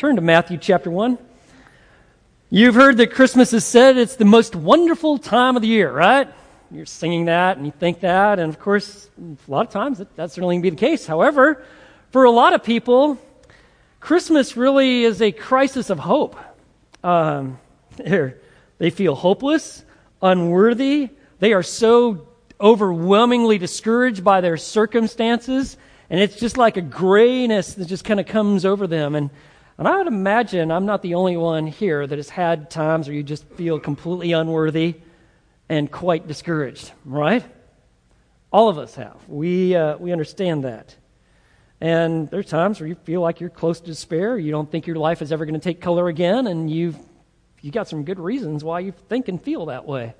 turn to Matthew chapter 1. You've heard that Christmas is said it's the most wonderful time of the year, right? You're singing that and you think that, and of course, a lot of times that, that certainly can be the case. However, for a lot of people, Christmas really is a crisis of hope. Um, they feel hopeless, unworthy. They are so overwhelmingly discouraged by their circumstances, and it's just like a grayness that just kind of comes over them. And, and I would imagine I'm not the only one here that has had times where you just feel completely unworthy and quite discouraged, right? All of us have. We, uh, we understand that. And there's times where you feel like you're close to despair. You don't think your life is ever going to take color again, and you've you got some good reasons why you think and feel that way.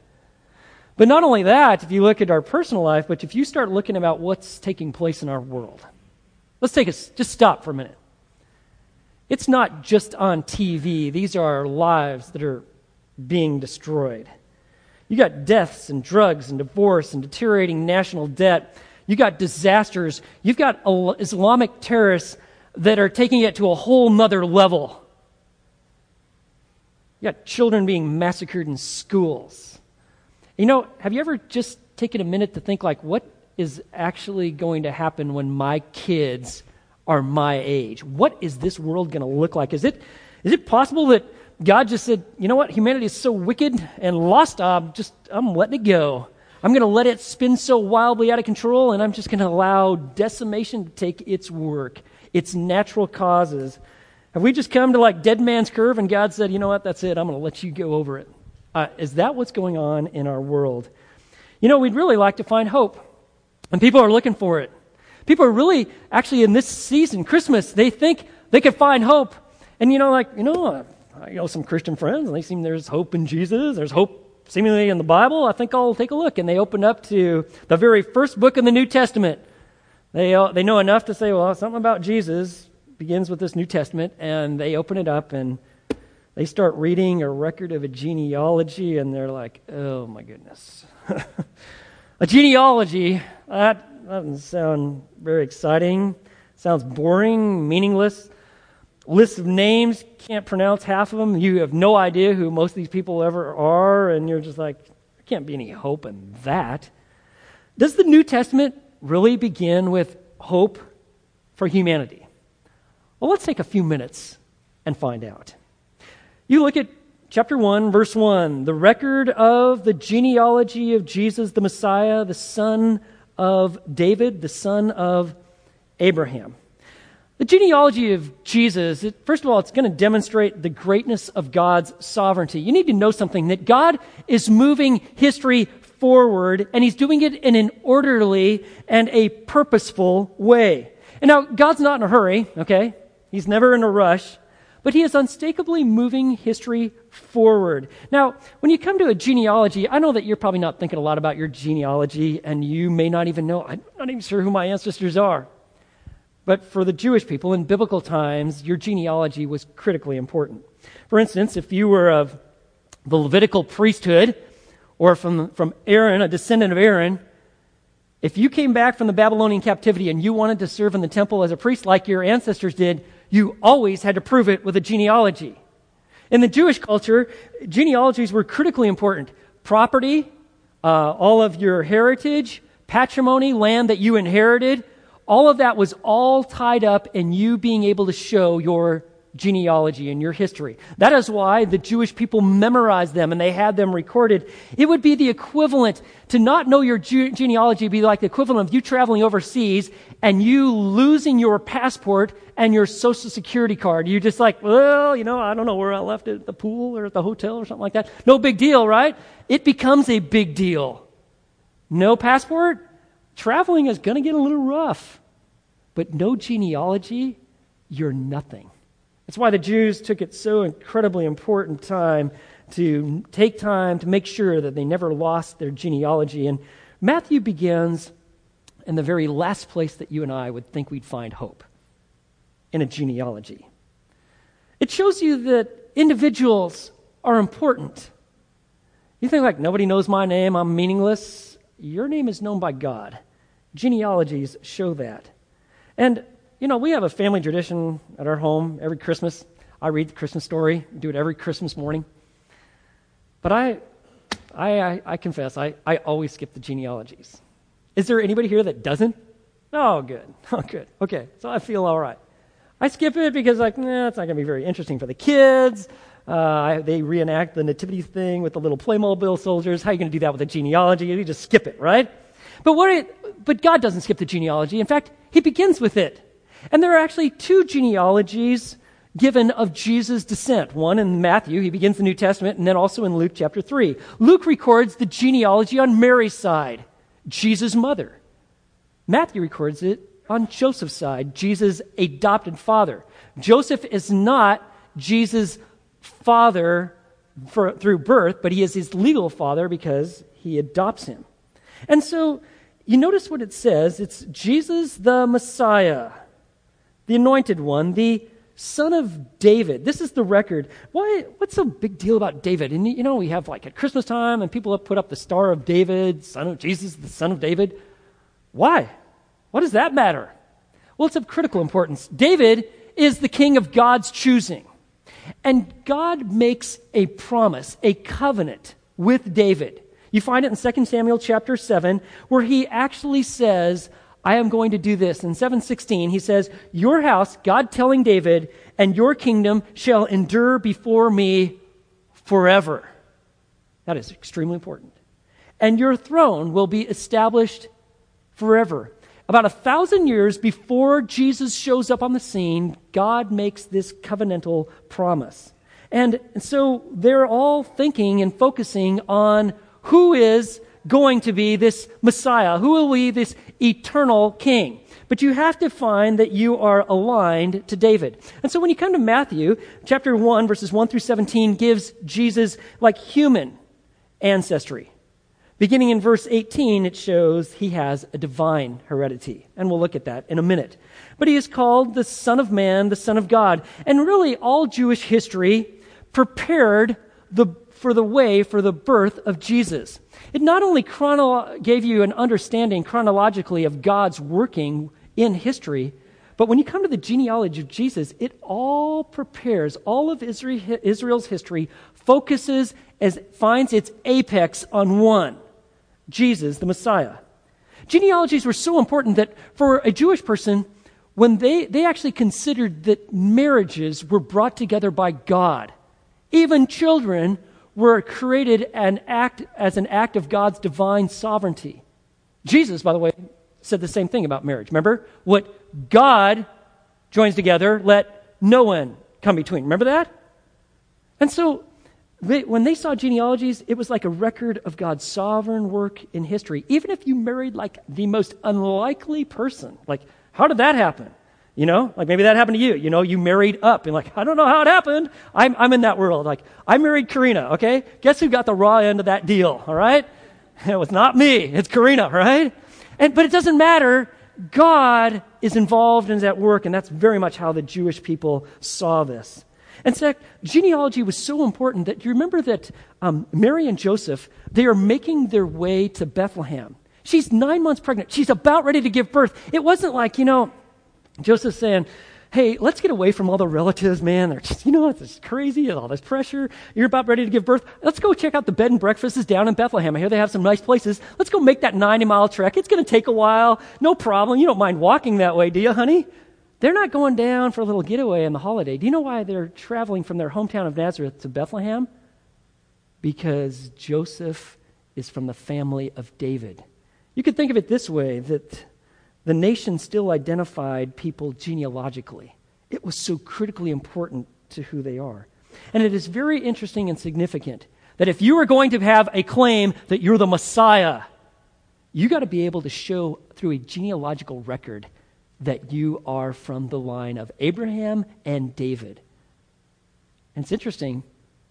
But not only that, if you look at our personal life, but if you start looking about what's taking place in our world, let's take a just stop for a minute. It's not just on TV. These are our lives that are being destroyed. You got deaths and drugs and divorce and deteriorating national debt. You got disasters. You've got Islamic terrorists that are taking it to a whole nother level. You got children being massacred in schools. You know, have you ever just taken a minute to think like what is actually going to happen when my kids are my age? What is this world going to look like? Is it is it possible that God just said, you know what, humanity is so wicked and lost, I'm just, I'm letting it go. I'm going to let it spin so wildly out of control, and I'm just going to allow decimation to take its work, its natural causes. Have we just come to like dead man's curve, and God said, you know what, that's it, I'm going to let you go over it? Uh, is that what's going on in our world? You know, we'd really like to find hope, and people are looking for it. People are really, actually, in this season, Christmas, they think they could find hope. And, you know, like, you know, I know some Christian friends, and they seem there's hope in Jesus. There's hope seemingly in the Bible. I think I'll take a look. And they open up to the very first book in the New Testament. They, uh, they know enough to say, well, something about Jesus begins with this New Testament, and they open it up and they start reading a record of a genealogy, and they're like, oh my goodness. a genealogy, that doesn't sound very exciting. Sounds boring, meaningless List of names, can't pronounce half of them. You have no idea who most of these people ever are, and you're just like, there can't be any hope in that. Does the New Testament really begin with hope for humanity? Well, let's take a few minutes and find out. You look at chapter 1, verse 1, the record of the genealogy of Jesus the Messiah, the son of David, the son of Abraham. The genealogy of Jesus, it, first of all, it's going to demonstrate the greatness of God's sovereignty. You need to know something that God is moving history forward, and He's doing it in an orderly and a purposeful way. And now, God's not in a hurry, okay? He's never in a rush, but He is unmistakably moving history forward. Now, when you come to a genealogy, I know that you're probably not thinking a lot about your genealogy, and you may not even know, I'm not even sure who my ancestors are. But for the Jewish people in biblical times, your genealogy was critically important. For instance, if you were of the Levitical priesthood or from, from Aaron, a descendant of Aaron, if you came back from the Babylonian captivity and you wanted to serve in the temple as a priest like your ancestors did, you always had to prove it with a genealogy. In the Jewish culture, genealogies were critically important. Property, uh, all of your heritage, patrimony, land that you inherited, all of that was all tied up in you being able to show your genealogy and your history. That is why the Jewish people memorized them and they had them recorded. It would be the equivalent to not know your ge- genealogy be like the equivalent of you traveling overseas and you losing your passport and your social security card. You're just like, well, you know, I don't know where I left it at the pool or at the hotel or something like that. No big deal, right? It becomes a big deal. No passport? Traveling is going to get a little rough but no genealogy, you're nothing. That's why the Jews took it so incredibly important time to take time to make sure that they never lost their genealogy. And Matthew begins in the very last place that you and I would think we'd find hope in a genealogy. It shows you that individuals are important. You think, like, nobody knows my name, I'm meaningless. Your name is known by God. Genealogies show that. And, you know, we have a family tradition at our home every Christmas. I read the Christmas story, do it every Christmas morning. But I, I, I, I confess, I, I always skip the genealogies. Is there anybody here that doesn't? Oh, good. Oh, good. Okay, so I feel all right. I skip it because, like, nah, it's not going to be very interesting for the kids. Uh, they reenact the nativity thing with the little Playmobil soldiers. How are you going to do that with a genealogy? You just skip it, right? But what? It, but God doesn't skip the genealogy. In fact, He begins with it. And there are actually two genealogies given of Jesus' descent. One in Matthew, he begins the New Testament, and then also in Luke chapter 3. Luke records the genealogy on Mary's side, Jesus' mother. Matthew records it on Joseph's side, Jesus' adopted father. Joseph is not Jesus' father for, through birth, but he is his legal father because he adopts him. And so you notice what it says it's Jesus the Messiah, the anointed one, the son of David. This is the record. Why, what's so big deal about David? And you know, we have like at Christmas time and people have put up the Star of David, son of Jesus, the son of David. Why? What does that matter? Well, it's of critical importance. David is the king of God's choosing. And God makes a promise, a covenant with David. You find it in 2 Samuel chapter 7, where he actually says, I am going to do this. In 716, he says, Your house, God telling David, and your kingdom shall endure before me forever. That is extremely important. And your throne will be established forever. About a thousand years before Jesus shows up on the scene, God makes this covenantal promise. And so they're all thinking and focusing on who is going to be this Messiah? Who will be this eternal king? But you have to find that you are aligned to David. And so when you come to Matthew, chapter 1, verses 1 through 17 gives Jesus like human ancestry. Beginning in verse 18, it shows he has a divine heredity. And we'll look at that in a minute. But he is called the Son of Man, the Son of God. And really, all Jewish history prepared the, for the way for the birth of Jesus. It not only chrono- gave you an understanding chronologically of God's working in history, but when you come to the genealogy of Jesus, it all prepares, all of Israel's history focuses as finds its apex on one Jesus, the Messiah. Genealogies were so important that for a Jewish person, when they, they actually considered that marriages were brought together by God, even children were created an act, as an act of God's divine sovereignty. Jesus, by the way, said the same thing about marriage. Remember? What God joins together, let no one come between. Remember that? And so, they, when they saw genealogies, it was like a record of God's sovereign work in history. Even if you married like the most unlikely person, like, how did that happen? You know, like maybe that happened to you. You know, you married up and like, I don't know how it happened. I'm, I'm in that world. Like, I married Karina, okay? Guess who got the raw end of that deal, all right? It was not me. It's Karina, right? And, but it doesn't matter. God is involved in that work, and that's very much how the Jewish people saw this. In fact, genealogy was so important that you remember that um, Mary and Joseph, they are making their way to Bethlehem. She's nine months pregnant. She's about ready to give birth. It wasn't like, you know, Joseph's saying, hey, let's get away from all the relatives, man. They're just, you know, it's just crazy and all this pressure. You're about ready to give birth. Let's go check out the bed and breakfasts down in Bethlehem. I hear they have some nice places. Let's go make that 90 mile trek. It's going to take a while. No problem. You don't mind walking that way, do you, honey? They're not going down for a little getaway on the holiday. Do you know why they're traveling from their hometown of Nazareth to Bethlehem? Because Joseph is from the family of David. You could think of it this way that the nation still identified people genealogically. It was so critically important to who they are. And it is very interesting and significant that if you are going to have a claim that you're the Messiah, you got to be able to show through a genealogical record that you are from the line of Abraham and David. And it's interesting,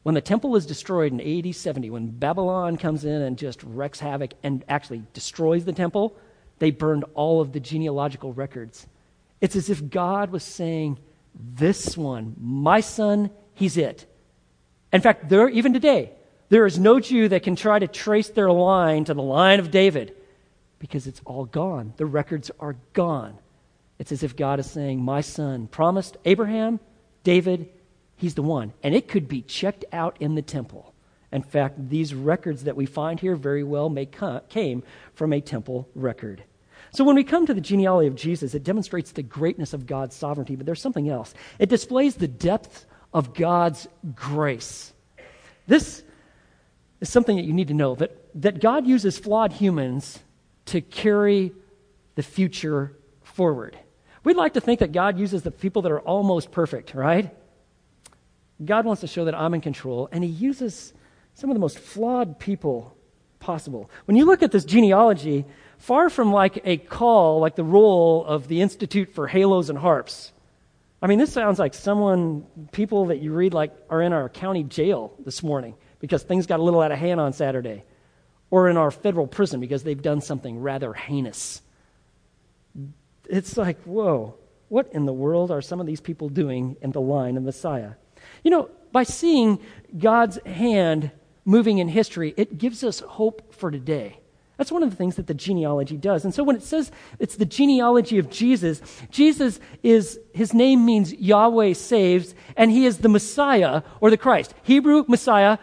when the temple is destroyed in AD 70, when Babylon comes in and just wreaks havoc and actually destroys the temple, they burned all of the genealogical records. It's as if God was saying, This one, my son, he's it. In fact, there, even today, there is no Jew that can try to trace their line to the line of David because it's all gone. The records are gone. It's as if God is saying, My son promised Abraham, David, he's the one. And it could be checked out in the temple. In fact, these records that we find here very well may come, came from a temple record. So when we come to the genealogy of Jesus, it demonstrates the greatness of God's sovereignty, but there's something else. It displays the depth of God's grace. This is something that you need to know that, that God uses flawed humans to carry the future forward. We'd like to think that God uses the people that are almost perfect, right? God wants to show that I'm in control, and He uses some of the most flawed people possible. When you look at this genealogy, far from like a call, like the role of the Institute for Halos and Harps, I mean, this sounds like someone, people that you read like are in our county jail this morning because things got a little out of hand on Saturday, or in our federal prison because they've done something rather heinous. It's like, whoa, what in the world are some of these people doing in the line of Messiah? You know, by seeing God's hand moving in history, it gives us hope for today. That's one of the things that the genealogy does. And so when it says it's the genealogy of Jesus, Jesus is, his name means Yahweh saves, and he is the Messiah or the Christ. Hebrew Messiah,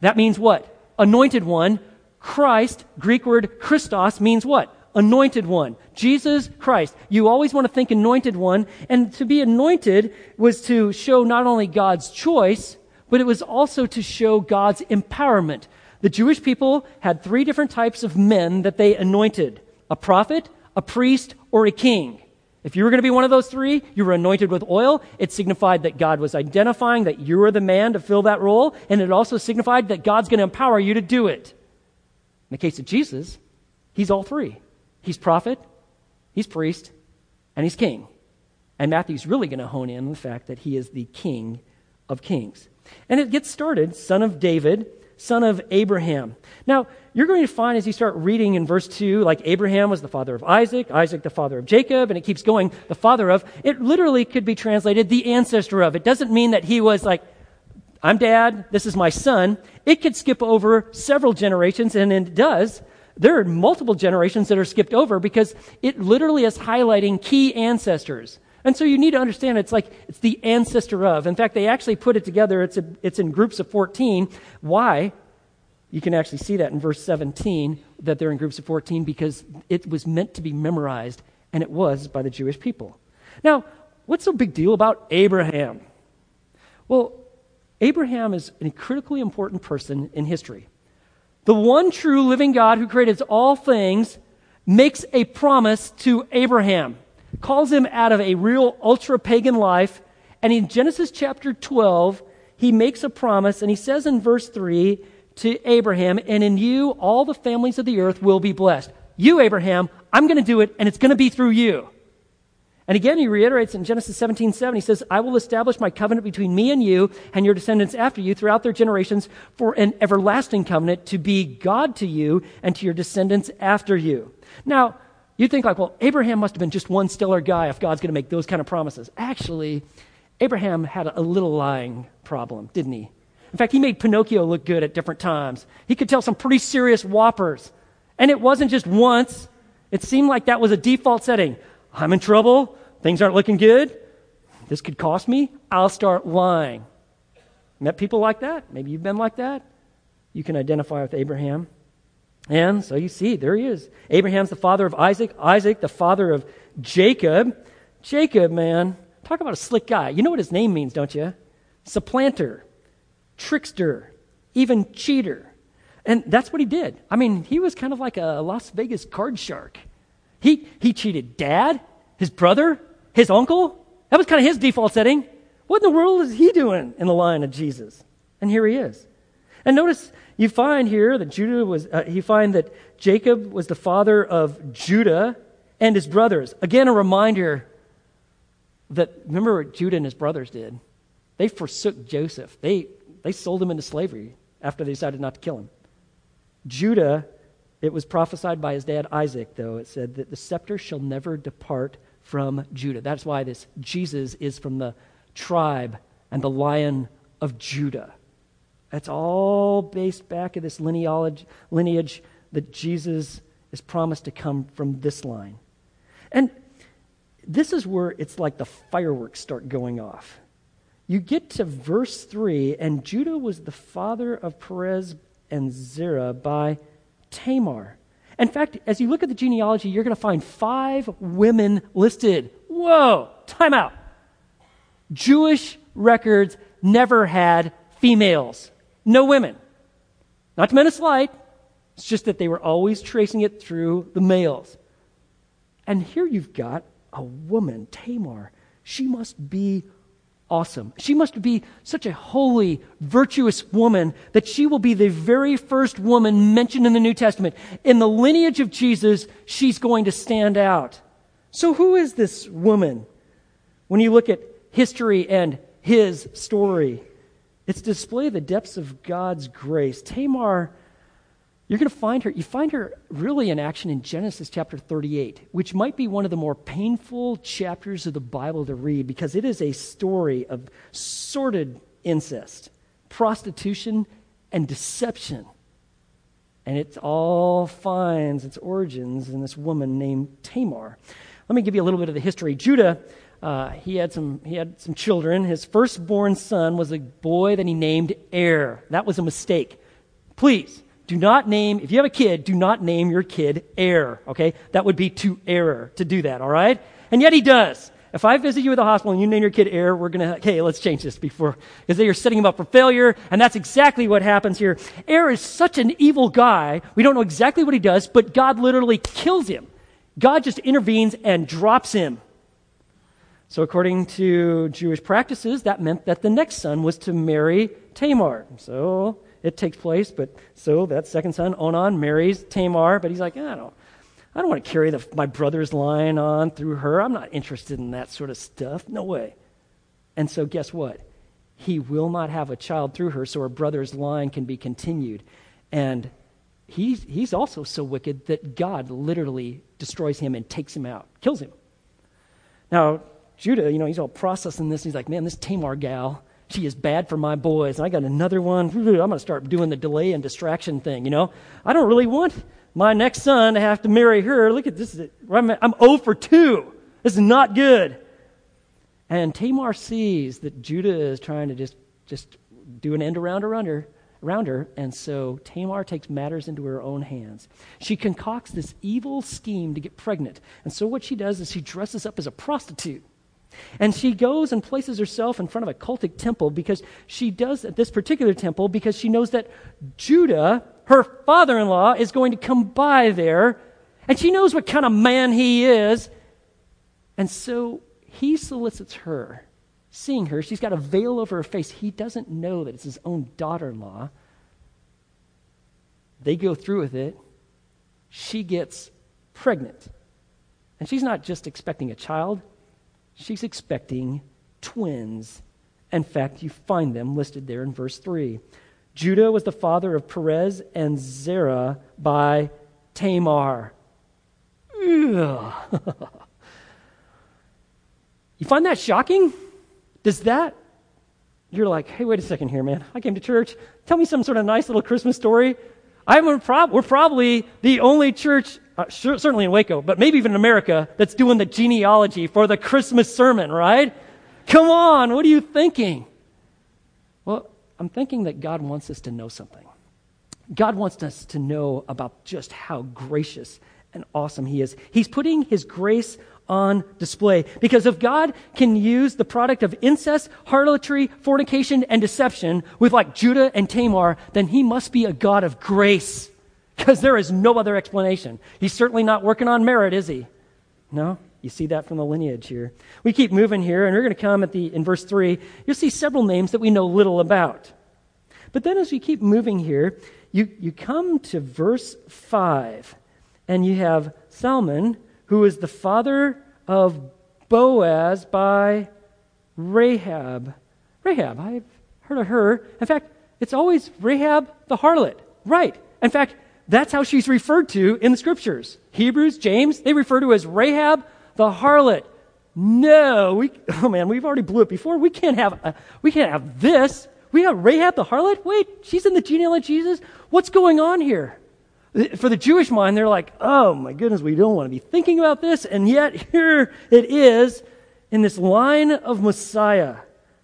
that means what? Anointed one. Christ, Greek word Christos, means what? Anointed one. Jesus Christ. You always want to think anointed one. And to be anointed was to show not only God's choice, but it was also to show God's empowerment. The Jewish people had three different types of men that they anointed a prophet, a priest, or a king. If you were going to be one of those three, you were anointed with oil. It signified that God was identifying that you were the man to fill that role, and it also signified that God's going to empower you to do it. In the case of Jesus, he's all three he's prophet, he's priest, and he's king. And Matthew's really going to hone in on the fact that he is the king of kings. And it gets started, son of David, son of Abraham. Now, you're going to find as you start reading in verse 2, like Abraham was the father of Isaac, Isaac the father of Jacob, and it keeps going, the father of. It literally could be translated the ancestor of. It doesn't mean that he was like, I'm dad, this is my son. It could skip over several generations, and it does. There are multiple generations that are skipped over because it literally is highlighting key ancestors. And so you need to understand it's like it's the ancestor of. In fact, they actually put it together. It's, a, it's in groups of 14. Why? You can actually see that in verse 17 that they're in groups of 14 because it was meant to be memorized, and it was by the Jewish people. Now, what's so big deal about Abraham? Well, Abraham is a critically important person in history. The one true living God who created all things makes a promise to Abraham calls him out of a real ultra pagan life. And in Genesis chapter 12, he makes a promise, and he says in verse 3 to Abraham, And in you all the families of the earth will be blessed. You, Abraham, I'm going to do it, and it's going to be through you. And again, he reiterates in Genesis 17, 7, he says, I will establish my covenant between me and you and your descendants after you throughout their generations for an everlasting covenant to be God to you and to your descendants after you. Now, you think like, well, Abraham must have been just one stellar guy if God's going to make those kind of promises. Actually, Abraham had a little lying problem, didn't he? In fact, he made Pinocchio look good at different times. He could tell some pretty serious whoppers. And it wasn't just once. It seemed like that was a default setting. I'm in trouble. Things aren't looking good. This could cost me. I'll start lying. Met people like that? Maybe you've been like that. You can identify with Abraham. And so you see, there he is. Abraham's the father of Isaac, Isaac, the father of Jacob. Jacob, man, talk about a slick guy. You know what his name means, don't you? Supplanter, trickster, even cheater. And that's what he did. I mean, he was kind of like a Las Vegas card shark. He, he cheated dad, his brother, his uncle. That was kind of his default setting. What in the world is he doing in the line of Jesus? And here he is. And notice you find here that Judah was, uh, you find that Jacob was the father of Judah and his brothers. Again, a reminder that remember what Judah and his brothers did? They forsook Joseph. They, they sold him into slavery after they decided not to kill him. Judah, it was prophesied by his dad Isaac, though, it said that the scepter shall never depart from Judah. That's why this Jesus is from the tribe and the lion of Judah. That's all based back of this lineage, lineage that Jesus is promised to come from this line. And this is where it's like the fireworks start going off. you get to verse 3, and Judah was the father of Perez and Zerah by Tamar. In fact, as you look at the genealogy, you're going to find five women listed. Whoa, time out. Jewish records never had females, no women. Not to mean a slight, it's just that they were always tracing it through the males. And here you've got a woman, Tamar. She must be awesome. She must be such a holy, virtuous woman that she will be the very first woman mentioned in the New Testament. In the lineage of Jesus, she's going to stand out. So, who is this woman? When you look at history and his story, it's display the depths of God's grace. Tamar you're going to find her, you find her really in action in Genesis chapter 38, which might be one of the more painful chapters of the Bible to read because it is a story of sordid incest, prostitution, and deception. And it all finds its origins in this woman named Tamar. Let me give you a little bit of the history. Judah, uh, he, had some, he had some children. His firstborn son was a boy that he named Er. That was a mistake. Please, do not name, if you have a kid, do not name your kid Air, okay? That would be to error to do that, all right? And yet he does. If I visit you at the hospital and you name your kid Air, we're going to, okay, let's change this before, because they are setting him up for failure, and that's exactly what happens here. Air is such an evil guy, we don't know exactly what he does, but God literally kills him. God just intervenes and drops him. So, according to Jewish practices, that meant that the next son was to marry Tamar. So, it takes place. But so that second son, Onan, marries Tamar, but he's like, I don't, I don't want to carry the, my brother's line on through her. I'm not interested in that sort of stuff. No way. And so guess what? He will not have a child through her, so her brother's line can be continued. And he's, he's also so wicked that God literally destroys him and takes him out, kills him. Now, Judah, you know, he's all processing this. And He's like, man, this Tamar gal, she is bad for my boys. And I got another one. I'm going to start doing the delay and distraction thing, you know? I don't really want my next son to have to marry her. Look at this. I'm, I'm 0 for 2. This is not good. And Tamar sees that Judah is trying to just, just do an end around around her, around her. And so Tamar takes matters into her own hands. She concocts this evil scheme to get pregnant. And so what she does is she dresses up as a prostitute. And she goes and places herself in front of a cultic temple because she does at this particular temple because she knows that Judah, her father in law, is going to come by there. And she knows what kind of man he is. And so he solicits her. Seeing her, she's got a veil over her face. He doesn't know that it's his own daughter in law. They go through with it. She gets pregnant. And she's not just expecting a child, She's expecting twins. In fact, you find them listed there in verse 3. Judah was the father of Perez and Zerah by Tamar. you find that shocking? Does that? You're like, hey, wait a second here, man. I came to church. Tell me some sort of nice little Christmas story. I'm prob- we're probably the only church uh, sure, certainly in Waco, but maybe even in America, that's doing the genealogy for the Christmas sermon, right? Come on, what are you thinking? Well, I'm thinking that God wants us to know something. God wants us to know about just how gracious and awesome He is. He's putting His grace on display because if God can use the product of incest, harlotry, fornication, and deception with like Judah and Tamar, then He must be a God of grace because there is no other explanation. He's certainly not working on merit, is he? No? You see that from the lineage here. We keep moving here, and we're going to come at the in verse 3. You'll see several names that we know little about. But then as we keep moving here, you, you come to verse 5, and you have Salmon, who is the father of Boaz by Rahab. Rahab, I've heard of her. In fact, it's always Rahab the harlot. Right. In fact, that's how she's referred to in the scriptures. Hebrews, James, they refer to as Rahab the harlot. No, we, oh man, we've already blew it before. We can't have, a, we can't have this. We have Rahab the harlot? Wait, she's in the genealogy of Jesus? What's going on here? For the Jewish mind, they're like, oh my goodness, we don't want to be thinking about this. And yet here it is in this line of Messiah.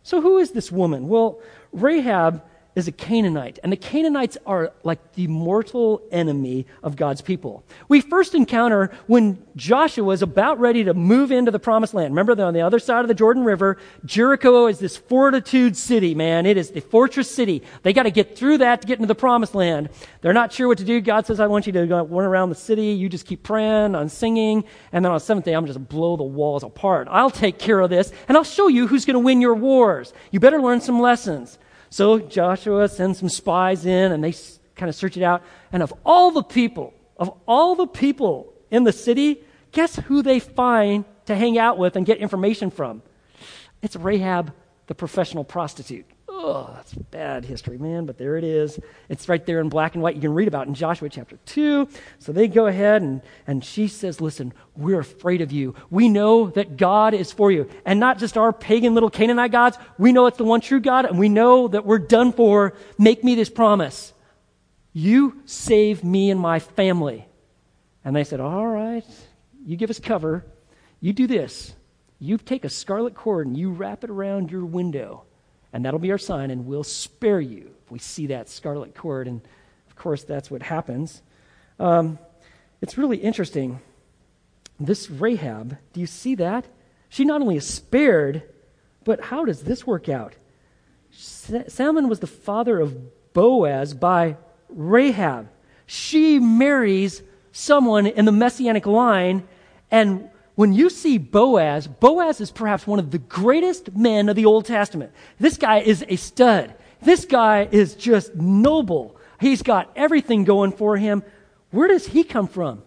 So, who is this woman? Well, Rahab is a Canaanite, and the Canaanites are like the mortal enemy of God's people. We first encounter when Joshua is about ready to move into the promised land. Remember, they're on the other side of the Jordan River. Jericho is this fortitude city, man. It is the fortress city. They got to get through that to get into the promised land. They're not sure what to do. God says, I want you to go run around the city. You just keep praying and singing. And then on the seventh day, I'm just blow the walls apart. I'll take care of this, and I'll show you who's going to win your wars. You better learn some lessons. So Joshua sends some spies in and they kind of search it out. And of all the people, of all the people in the city, guess who they find to hang out with and get information from? It's Rahab, the professional prostitute. Oh, that's bad history, man, but there it is. It's right there in black and white. You can read about in Joshua chapter 2. So they go ahead and, and she says, Listen, we're afraid of you. We know that God is for you. And not just our pagan little Canaanite gods. We know it's the one true God, and we know that we're done for. Make me this promise. You save me and my family. And they said, All right, you give us cover. You do this. You take a scarlet cord and you wrap it around your window and that'll be our sign, and we'll spare you if we see that scarlet cord. And of course, that's what happens. Um, it's really interesting. This Rahab, do you see that? She not only is spared, but how does this work out? Salmon was the father of Boaz by Rahab. She marries someone in the messianic line, and when you see Boaz, Boaz is perhaps one of the greatest men of the Old Testament. This guy is a stud. This guy is just noble. He's got everything going for him. Where does he come from?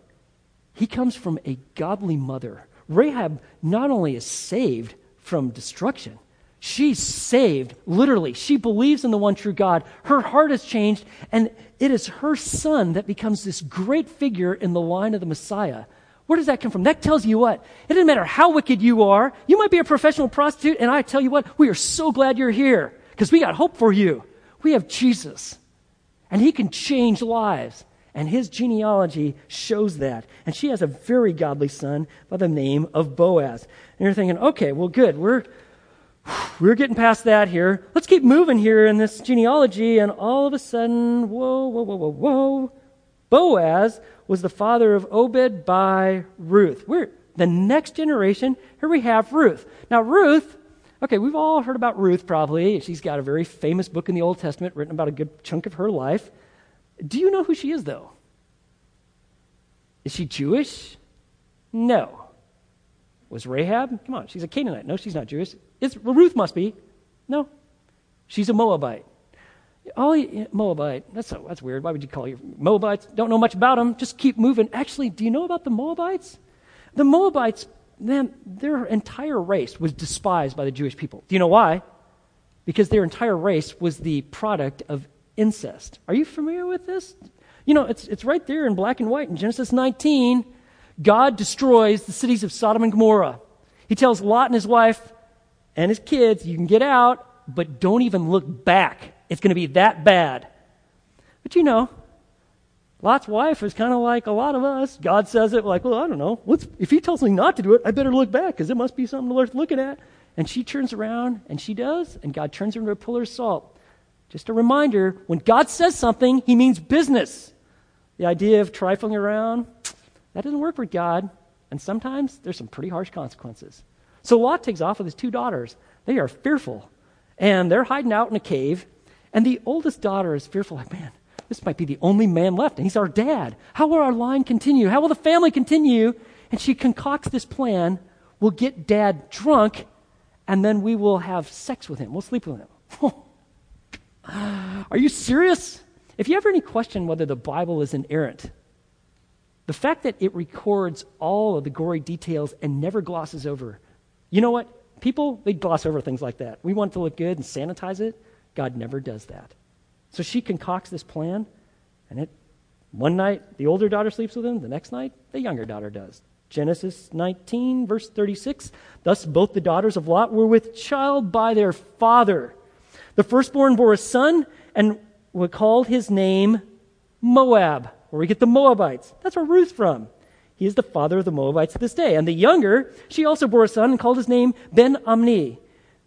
He comes from a godly mother. Rahab not only is saved from destruction, she's saved literally. She believes in the one true God. Her heart has changed, and it is her son that becomes this great figure in the line of the Messiah where does that come from? That tells you what? It doesn't matter how wicked you are. You might be a professional prostitute, and I tell you what, we are so glad you're here because we got hope for you. We have Jesus, and He can change lives. And his genealogy shows that. And she has a very godly son by the name of Boaz. And you're thinking, okay, well, good. We're, we're getting past that here. Let's keep moving here in this genealogy. And all of a sudden, whoa, whoa, whoa, whoa, whoa. Boaz was the father of Obed by Ruth. We're the next generation. Here we have Ruth. Now, Ruth, okay, we've all heard about Ruth probably. She's got a very famous book in the Old Testament written about a good chunk of her life. Do you know who she is, though? Is she Jewish? No. Was Rahab? Come on, she's a Canaanite. No, she's not Jewish. It's, well, Ruth must be. No. She's a Moabite. Oh, Moabite. That's, so, that's weird. Why would you call you Moabites? Don't know much about them. Just keep moving. Actually, do you know about the Moabites? The Moabites, man, their entire race was despised by the Jewish people. Do you know why? Because their entire race was the product of incest. Are you familiar with this? You know, it's, it's right there in black and white in Genesis 19. God destroys the cities of Sodom and Gomorrah. He tells Lot and his wife and his kids, you can get out, but don't even look back it's going to be that bad. But you know, Lot's wife is kind of like a lot of us. God says it like, well, I don't know. Let's, if he tells me not to do it, I better look back because it must be something worth looking at. And she turns around and she does, and God turns her into a pillar of salt. Just a reminder when God says something, he means business. The idea of trifling around, that doesn't work with God. And sometimes there's some pretty harsh consequences. So Lot takes off with his two daughters. They are fearful. And they're hiding out in a cave. And the oldest daughter is fearful, like, man, this might be the only man left, and he's our dad. How will our line continue? How will the family continue? And she concocts this plan. We'll get dad drunk, and then we will have sex with him. We'll sleep with him. Are you serious? If you have any question whether the Bible is inerrant, the fact that it records all of the gory details and never glosses over, you know what? People, they gloss over things like that. We want to look good and sanitize it. God never does that. So she concocts this plan, and it one night the older daughter sleeps with him, the next night the younger daughter does. Genesis 19, verse 36. Thus both the daughters of Lot were with child by their father. The firstborn bore a son, and we called his name Moab, where we get the Moabites. That's where Ruth's from. He is the father of the Moabites to this day. And the younger, she also bore a son and called his name Ben Ammi.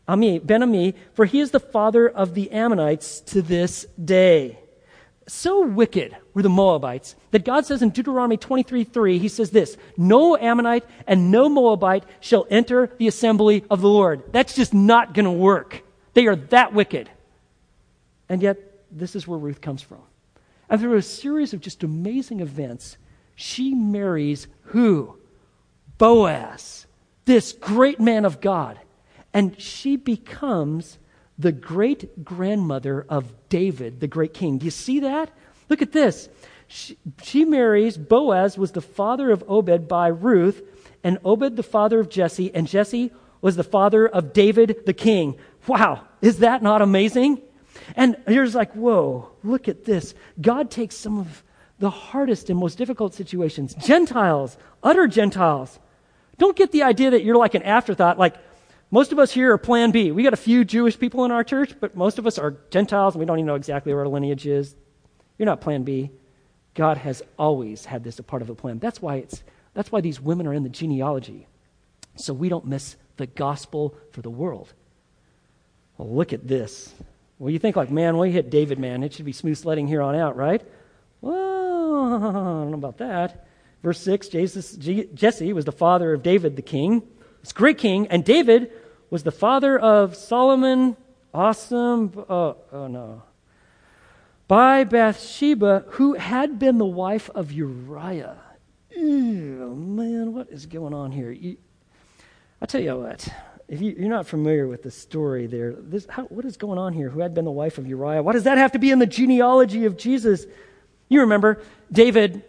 Ami, Ben Ami, for he is the father of the Ammonites to this day. So wicked were the Moabites that God says in Deuteronomy 23 3, he says this No Ammonite and no Moabite shall enter the assembly of the Lord. That's just not going to work. They are that wicked. And yet, this is where Ruth comes from. And through a series of just amazing events, she marries who? Boaz, this great man of God. And she becomes the great grandmother of David, the great king. Do you see that? Look at this. She, she, marries, Boaz was the father of Obed by Ruth, and Obed the father of Jesse, and Jesse was the father of David the king. Wow, is that not amazing? And here's like, whoa, look at this. God takes some of the hardest and most difficult situations, Gentiles, utter Gentiles. Don't get the idea that you're like an afterthought, like, most of us here are Plan B. We got a few Jewish people in our church, but most of us are Gentiles, and we don't even know exactly where our lineage is. You're not Plan B. God has always had this a part of the plan. That's why it's that's why these women are in the genealogy, so we don't miss the gospel for the world. Well, look at this. Well, you think like, man, you hit David, man. It should be smooth sledding here on out, right? Well, I don't know about that. Verse 6 Jesse was the father of David the king. This great king. And David was the father of Solomon. Awesome. Oh, uh, oh no. By Bathsheba, who had been the wife of Uriah. Ew, man, what is going on here? You, I'll tell you what. If you, are not familiar with the story there, this, how, what is going on here? Who had been the wife of Uriah? Why does that have to be in the genealogy of Jesus? You remember, David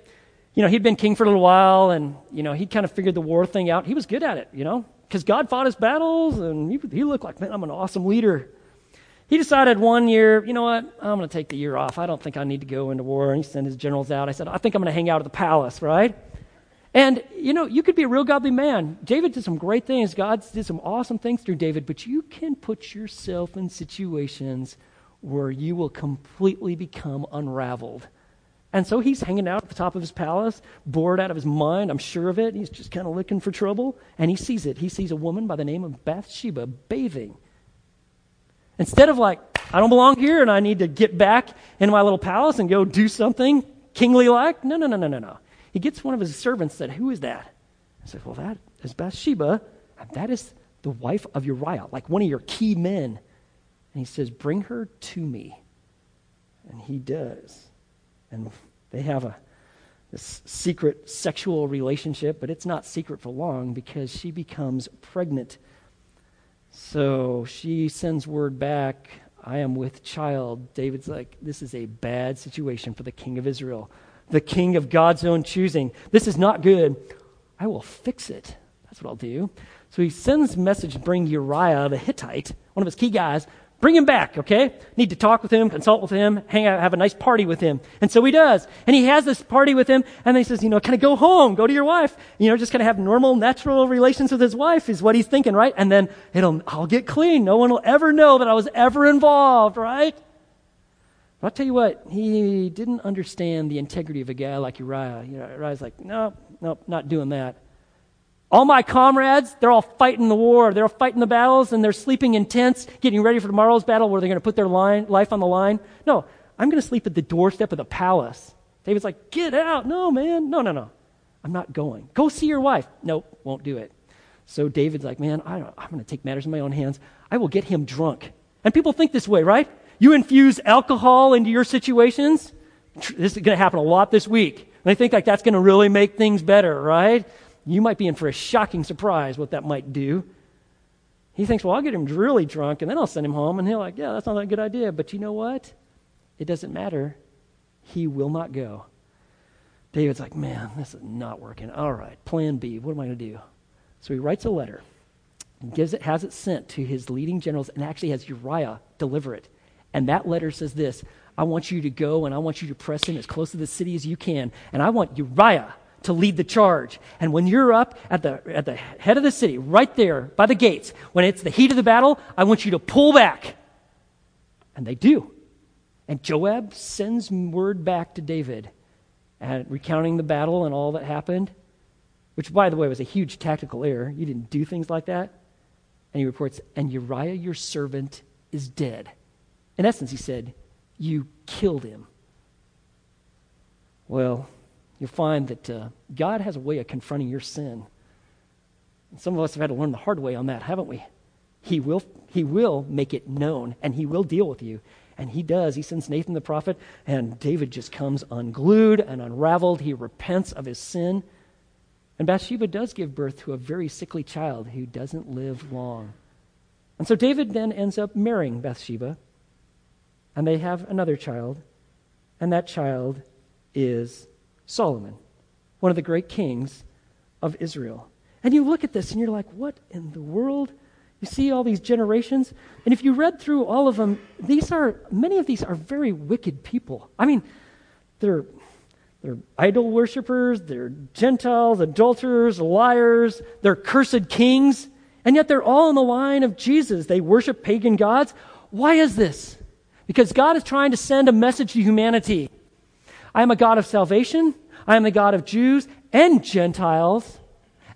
you know, he'd been king for a little while and, you know, he'd kind of figured the war thing out. He was good at it, you know, because God fought his battles and he, he looked like, man, I'm an awesome leader. He decided one year, you know what, I'm going to take the year off. I don't think I need to go into war. And he sent his generals out. I said, I think I'm going to hang out at the palace, right? And, you know, you could be a real godly man. David did some great things. God did some awesome things through David, but you can put yourself in situations where you will completely become unraveled and so he's hanging out at the top of his palace, bored out of his mind, I'm sure of it. He's just kind of looking for trouble. And he sees it. He sees a woman by the name of Bathsheba bathing. Instead of like, I don't belong here and I need to get back in my little palace and go do something kingly like, no, no, no, no, no, no. He gets one of his servants said, Who is that? I said, Well, that is Bathsheba, and that is the wife of Uriah, like one of your key men. And he says, Bring her to me. And he does. And they have a this secret sexual relationship, but it's not secret for long because she becomes pregnant. So she sends word back, I am with child. David's like, this is a bad situation for the king of Israel, the king of God's own choosing. This is not good. I will fix it. That's what I'll do. So he sends message to bring Uriah the Hittite, one of his key guys, Bring him back, okay? Need to talk with him, consult with him, hang out, have a nice party with him. And so he does. And he has this party with him, and he says, you know, kind of go home, go to your wife. You know, just kind of have normal, natural relations with his wife is what he's thinking, right? And then it'll, I'll get clean. No one will ever know that I was ever involved, right? But I'll tell you what, he didn't understand the integrity of a guy like Uriah. You know, Uriah's like, no, no, not doing that. All my comrades, they're all fighting the war. They're all fighting the battles and they're sleeping in tents, getting ready for tomorrow's battle where they're going to put their line, life on the line. No, I'm going to sleep at the doorstep of the palace. David's like, get out. No, man. No, no, no. I'm not going. Go see your wife. Nope, won't do it. So David's like, man, I am going to take matters in my own hands. I will get him drunk. And people think this way, right? You infuse alcohol into your situations. This is going to happen a lot this week. And they think like that's going to really make things better, right? You might be in for a shocking surprise what that might do. He thinks, well, I'll get him really drunk and then I'll send him home. And he'll like, yeah, that's not a good idea. But you know what? It doesn't matter. He will not go. David's like, man, this is not working. All right, plan B. What am I going to do? So he writes a letter and gives it, has it sent to his leading generals and actually has Uriah deliver it. And that letter says this I want you to go and I want you to press in as close to the city as you can. And I want Uriah to lead the charge. And when you're up at the, at the head of the city, right there by the gates, when it's the heat of the battle, I want you to pull back. And they do. And Joab sends word back to David, and recounting the battle and all that happened, which, by the way, was a huge tactical error. You didn't do things like that. And he reports, And Uriah, your servant, is dead. In essence, he said, You killed him. Well, you'll find that uh, God has a way of confronting your sin. And some of us have had to learn the hard way on that, haven't we? He will, he will make it known, and he will deal with you. And he does. He sends Nathan the prophet, and David just comes unglued and unraveled. He repents of his sin. And Bathsheba does give birth to a very sickly child who doesn't live long. And so David then ends up marrying Bathsheba, and they have another child, and that child is Solomon, one of the great kings of Israel. And you look at this and you're like, what in the world? You see all these generations, and if you read through all of them, these are many of these are very wicked people. I mean, they're they're idol worshippers, they're Gentiles, adulterers, liars, they're cursed kings, and yet they're all in the line of Jesus. They worship pagan gods. Why is this? Because God is trying to send a message to humanity. I am a God of salvation. I am the God of Jews and Gentiles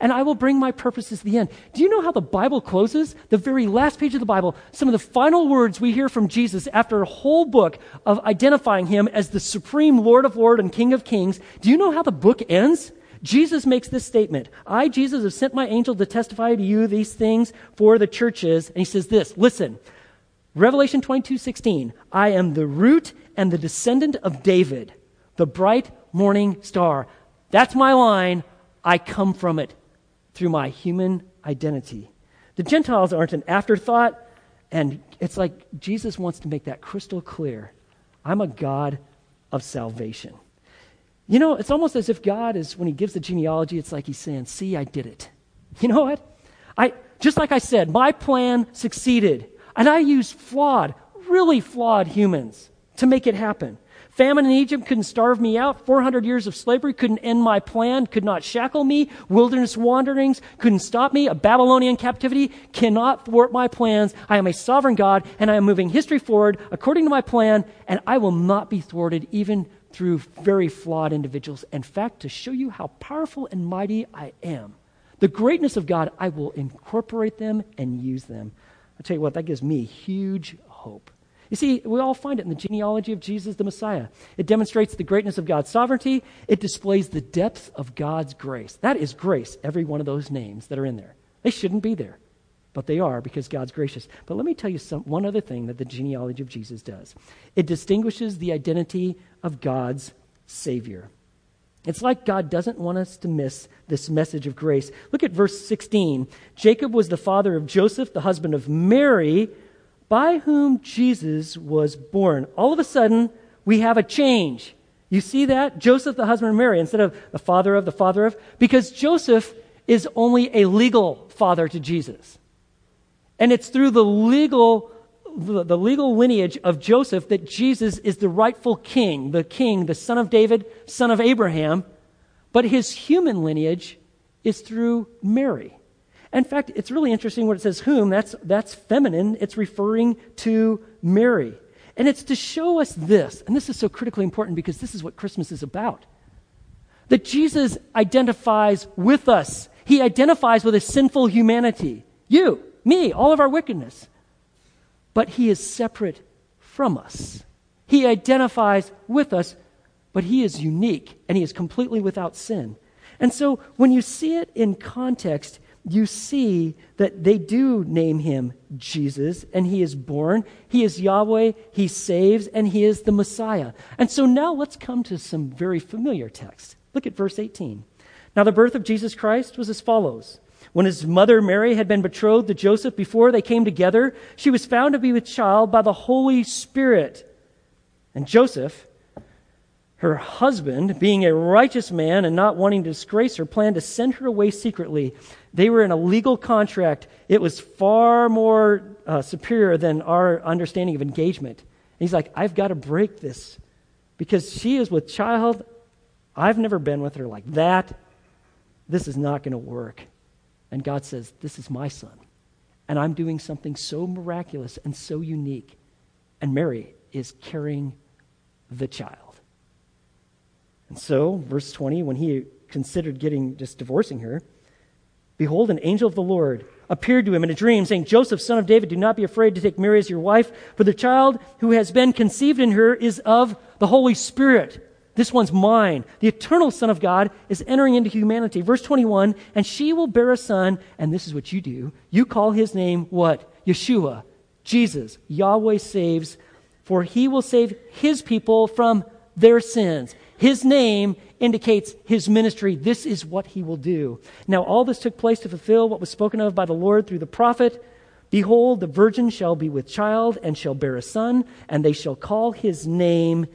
and I will bring my purposes to the end. Do you know how the Bible closes? The very last page of the Bible, some of the final words we hear from Jesus after a whole book of identifying him as the supreme Lord of Lords and King of Kings. Do you know how the book ends? Jesus makes this statement I, Jesus, have sent my angel to testify to you these things for the churches. And he says this listen, Revelation 22 16, I am the root and the descendant of David, the bright morning star. That's my line. I come from it through my human identity. The Gentiles aren't an afterthought, and it's like Jesus wants to make that crystal clear. I'm a God of salvation. You know, it's almost as if God is, when he gives the genealogy, it's like he's saying, See, I did it. You know what? I, just like I said, my plan succeeded. And I used flawed, really flawed humans to make it happen. Famine in Egypt couldn't starve me out. 400 years of slavery couldn't end my plan, could not shackle me. Wilderness wanderings couldn't stop me. A Babylonian captivity cannot thwart my plans. I am a sovereign God, and I am moving history forward according to my plan, and I will not be thwarted even through very flawed individuals. In fact, to show you how powerful and mighty I am, the greatness of God, I will incorporate them and use them. I tell you what, that gives me huge hope. You see, we all find it in the genealogy of Jesus the Messiah. It demonstrates the greatness of God's sovereignty, it displays the depth of God's grace. That is grace, every one of those names that are in there. They shouldn't be there, but they are because God's gracious. But let me tell you some, one other thing that the genealogy of Jesus does it distinguishes the identity of God's Savior. It's like God doesn't want us to miss this message of grace. Look at verse 16. Jacob was the father of Joseph, the husband of Mary, by whom Jesus was born. All of a sudden, we have a change. You see that? Joseph, the husband of Mary, instead of the father of, the father of, because Joseph is only a legal father to Jesus. And it's through the legal, the legal lineage of Joseph that Jesus is the rightful king, the king, the son of David, son of Abraham. But his human lineage is through Mary. In fact, it's really interesting when it says whom. That's, that's feminine. It's referring to Mary. And it's to show us this, and this is so critically important because this is what Christmas is about. That Jesus identifies with us. He identifies with a sinful humanity. You, me, all of our wickedness. But he is separate from us. He identifies with us, but he is unique and he is completely without sin. And so when you see it in context, you see that they do name him Jesus, and he is born. He is Yahweh, he saves, and he is the Messiah. And so now let's come to some very familiar text. Look at verse 18. Now, the birth of Jesus Christ was as follows. When his mother Mary had been betrothed to Joseph before they came together, she was found to be with child by the Holy Spirit. And Joseph, her husband, being a righteous man and not wanting to disgrace her, planned to send her away secretly. They were in a legal contract. It was far more uh, superior than our understanding of engagement. And he's like, I've got to break this because she is with child. I've never been with her like that. This is not going to work. And God says, This is my son. And I'm doing something so miraculous and so unique. And Mary is carrying the child. And so, verse 20, when he considered getting just divorcing her, behold, an angel of the Lord appeared to him in a dream, saying, Joseph, son of David, do not be afraid to take Mary as your wife, for the child who has been conceived in her is of the Holy Spirit. This one's mine. The eternal Son of God is entering into humanity. Verse 21 And she will bear a son, and this is what you do. You call his name what? Yeshua, Jesus. Yahweh saves, for he will save his people from their sins. His name indicates his ministry. This is what he will do. Now, all this took place to fulfill what was spoken of by the Lord through the prophet. Behold, the virgin shall be with child and shall bear a son, and they shall call his name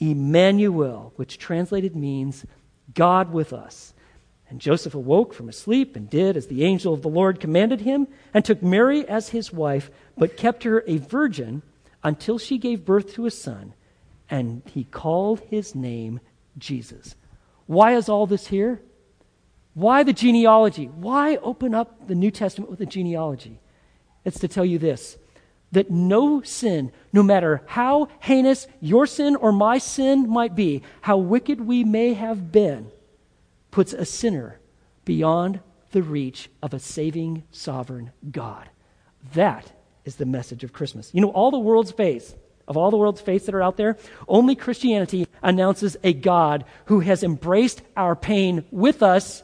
Emmanuel, which translated means God with us. And Joseph awoke from his sleep and did as the angel of the Lord commanded him, and took Mary as his wife, but kept her a virgin until she gave birth to a son, and he called his name Jesus. Why is all this here? Why the genealogy? Why open up the New Testament with a genealogy? It's to tell you this that no sin, no matter how heinous your sin or my sin might be, how wicked we may have been, puts a sinner beyond the reach of a saving, sovereign God. That is the message of Christmas. You know, all the world's faiths, of all the world's faiths that are out there, only Christianity announces a God who has embraced our pain with us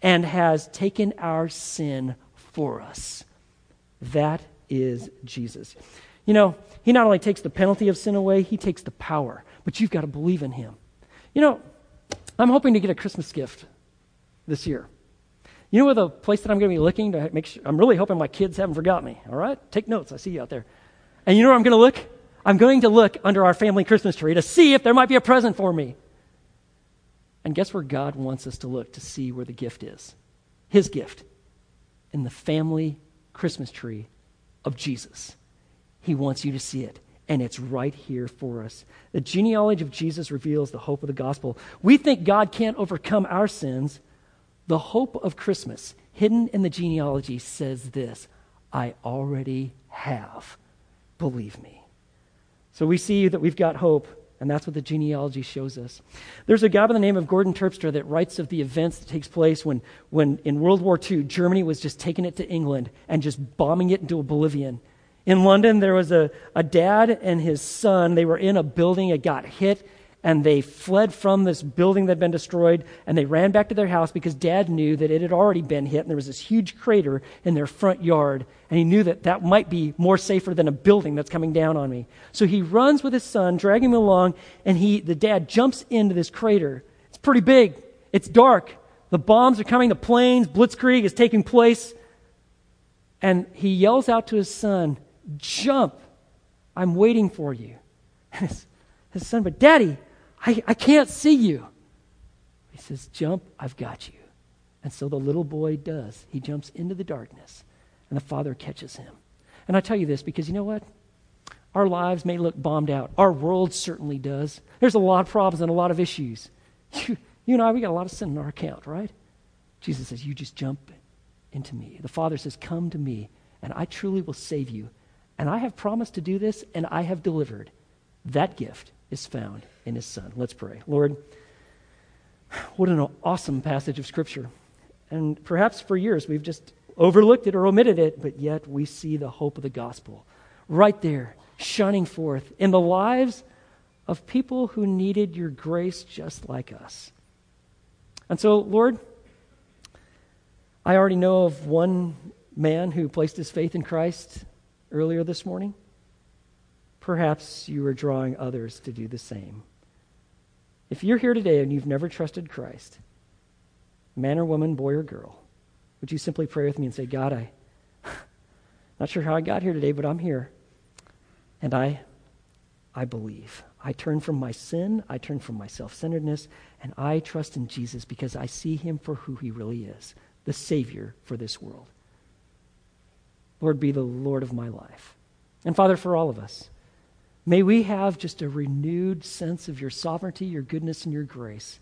and has taken our sin for us. That is Jesus. You know, he not only takes the penalty of sin away, he takes the power. But you've got to believe in him. You know, I'm hoping to get a Christmas gift this year. You know where the place that I'm going to be looking to make sure, I'm really hoping my kids haven't forgot me, all right? Take notes. I see you out there. And you know where I'm going to look? I'm going to look under our family Christmas tree to see if there might be a present for me. And guess where God wants us to look to see where the gift is? His gift in the family Christmas tree of Jesus. He wants you to see it, and it's right here for us. The genealogy of Jesus reveals the hope of the gospel. We think God can't overcome our sins. The hope of Christmas, hidden in the genealogy, says this I already have. Believe me. So we see that we've got hope, and that's what the genealogy shows us. There's a guy by the name of Gordon Terpstra that writes of the events that takes place when, when in World War II, Germany was just taking it to England and just bombing it into oblivion. In London, there was a, a dad and his son. They were in a building, it got hit, and they fled from this building that had been destroyed and they ran back to their house because dad knew that it had already been hit and there was this huge crater in their front yard and he knew that that might be more safer than a building that's coming down on me. So he runs with his son dragging him along and he the dad jumps into this crater. It's pretty big. It's dark. The bombs are coming. The planes blitzkrieg is taking place. And he yells out to his son jump. I'm waiting for you. His, his son but daddy I, I can't see you. He says, Jump, I've got you. And so the little boy does. He jumps into the darkness, and the father catches him. And I tell you this because you know what? Our lives may look bombed out. Our world certainly does. There's a lot of problems and a lot of issues. You, you and I, we got a lot of sin in our account, right? Jesus says, You just jump into me. The Father says, Come to me, and I truly will save you. And I have promised to do this, and I have delivered. That gift is found in his Son. Let's pray. Lord, what an awesome passage of Scripture. And perhaps for years we've just overlooked it or omitted it, but yet we see the hope of the gospel right there, shining forth in the lives of people who needed your grace just like us. And so, Lord, I already know of one man who placed his faith in Christ earlier this morning. Perhaps you are drawing others to do the same. If you're here today and you've never trusted Christ, man or woman, boy or girl, would you simply pray with me and say, God, I, not sure how I got here today, but I'm here. And I, I believe. I turn from my sin, I turn from my self centeredness, and I trust in Jesus because I see him for who he really is the Savior for this world. Lord, be the Lord of my life. And Father, for all of us, May we have just a renewed sense of your sovereignty, your goodness, and your grace.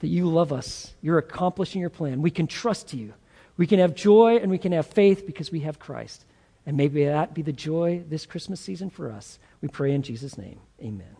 That you love us. You're accomplishing your plan. We can trust you. We can have joy and we can have faith because we have Christ. And maybe that be the joy this Christmas season for us. We pray in Jesus' name. Amen.